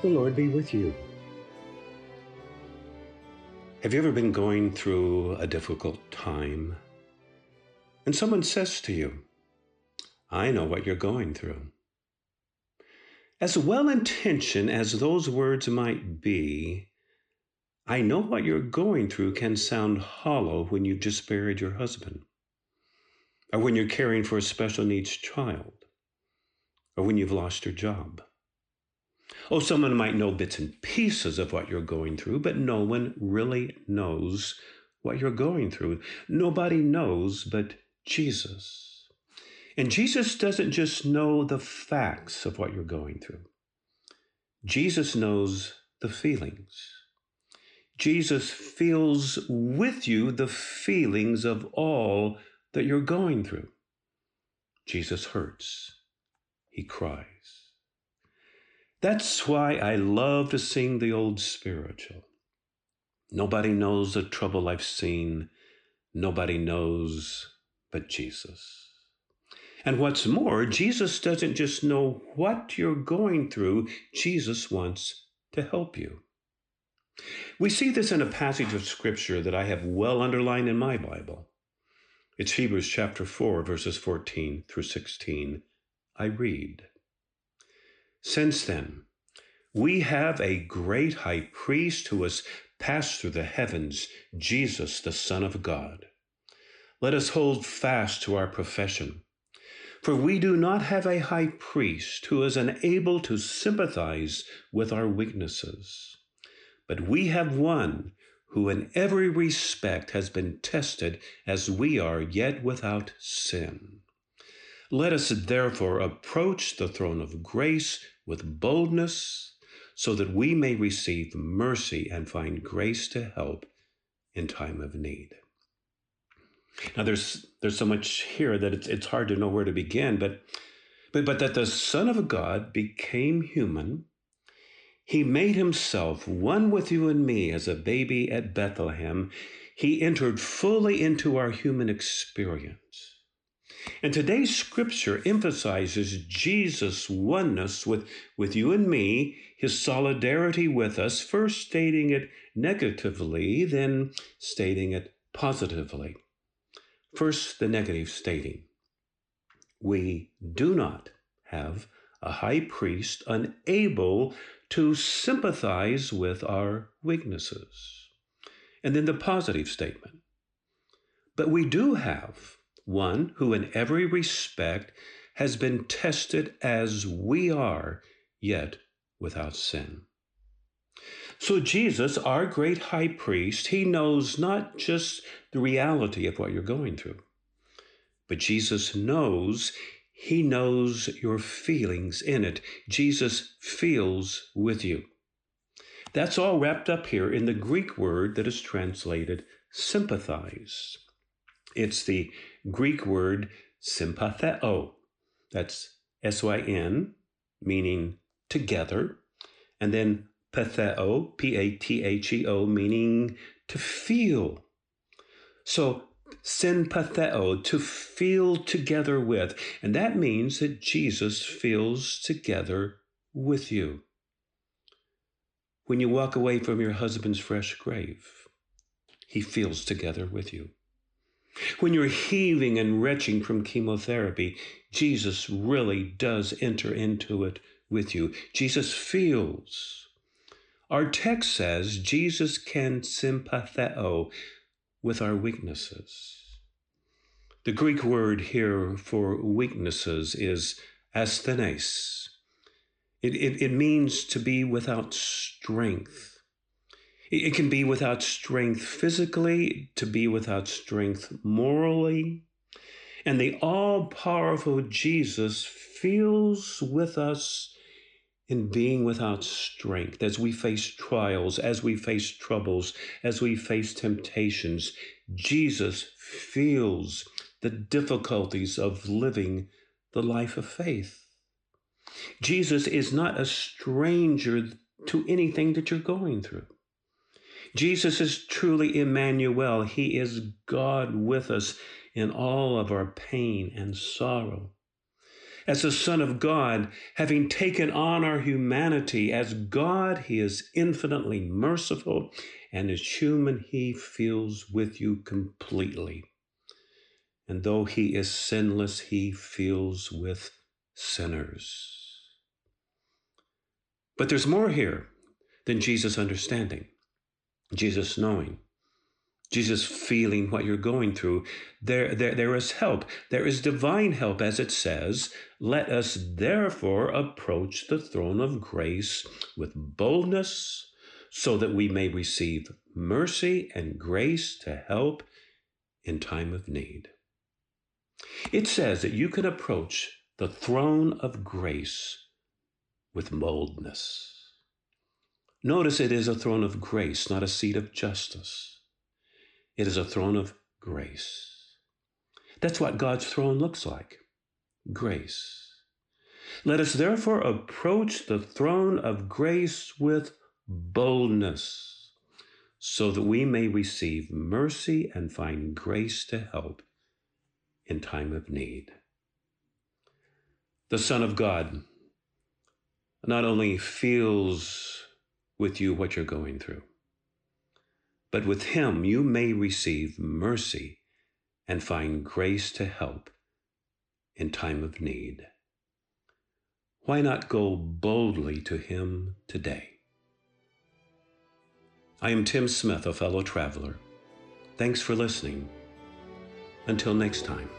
The Lord be with you. Have you ever been going through a difficult time and someone says to you, I know what you're going through? As well intentioned as those words might be, I know what you're going through can sound hollow when you've just buried your husband, or when you're caring for a special needs child, or when you've lost your job. Oh, someone might know bits and pieces of what you're going through, but no one really knows what you're going through. Nobody knows but Jesus. And Jesus doesn't just know the facts of what you're going through, Jesus knows the feelings. Jesus feels with you the feelings of all that you're going through. Jesus hurts. He cries. That's why I love to sing the old spiritual. Nobody knows the trouble I've seen. Nobody knows but Jesus. And what's more, Jesus doesn't just know what you're going through, Jesus wants to help you. We see this in a passage of scripture that I have well underlined in my Bible. It's Hebrews chapter 4, verses 14 through 16. I read. Since then, we have a great high priest who has passed through the heavens, Jesus, the Son of God. Let us hold fast to our profession. For we do not have a high priest who is unable to sympathize with our weaknesses, but we have one who in every respect has been tested as we are, yet without sin. Let us therefore approach the throne of grace with boldness so that we may receive mercy and find grace to help in time of need. Now there's there's so much here that it's it's hard to know where to begin, but but but that the Son of God became human. He made himself one with you and me as a baby at Bethlehem. He entered fully into our human experience. And today's scripture emphasizes Jesus' oneness with, with you and me, his solidarity with us, first stating it negatively, then stating it positively. First, the negative stating We do not have a high priest unable to sympathize with our weaknesses. And then the positive statement. But we do have one who in every respect has been tested as we are, yet without sin. So, Jesus, our great high priest, he knows not just the reality of what you're going through, but Jesus knows, he knows your feelings in it. Jesus feels with you. That's all wrapped up here in the Greek word that is translated sympathize. It's the Greek word sympatheo. That's S Y N, meaning together, and then patheo, P A T H E O, meaning to feel. So, sympatheo, to feel together with. And that means that Jesus feels together with you. When you walk away from your husband's fresh grave, he feels together with you. When you're heaving and retching from chemotherapy, Jesus really does enter into it with you. Jesus feels. Our text says Jesus can sympatheo with our weaknesses. The Greek word here for weaknesses is asthenes. It, it, it means to be without strength it can be without strength physically, to be without strength morally. And the all powerful Jesus feels with us in being without strength as we face trials, as we face troubles, as we face temptations. Jesus feels the difficulties of living the life of faith. Jesus is not a stranger to anything that you're going through. Jesus is truly Emmanuel. He is God with us in all of our pain and sorrow. as the Son of God, having taken on our humanity. As God, He is infinitely merciful, and as human, He feels with you completely. And though He is sinless, He feels with sinners. But there's more here than Jesus understanding, Jesus knowing. Jesus feeling what you're going through. There, there, there is help. There is divine help, as it says. Let us therefore approach the throne of grace with boldness so that we may receive mercy and grace to help in time of need. It says that you can approach the throne of grace with boldness. Notice it is a throne of grace, not a seat of justice. It is a throne of grace. That's what God's throne looks like grace. Let us therefore approach the throne of grace with boldness, so that we may receive mercy and find grace to help in time of need. The Son of God not only feels with you what you're going through, but with him you may receive mercy and find grace to help in time of need. Why not go boldly to him today? I am Tim Smith, a fellow traveler. Thanks for listening. Until next time.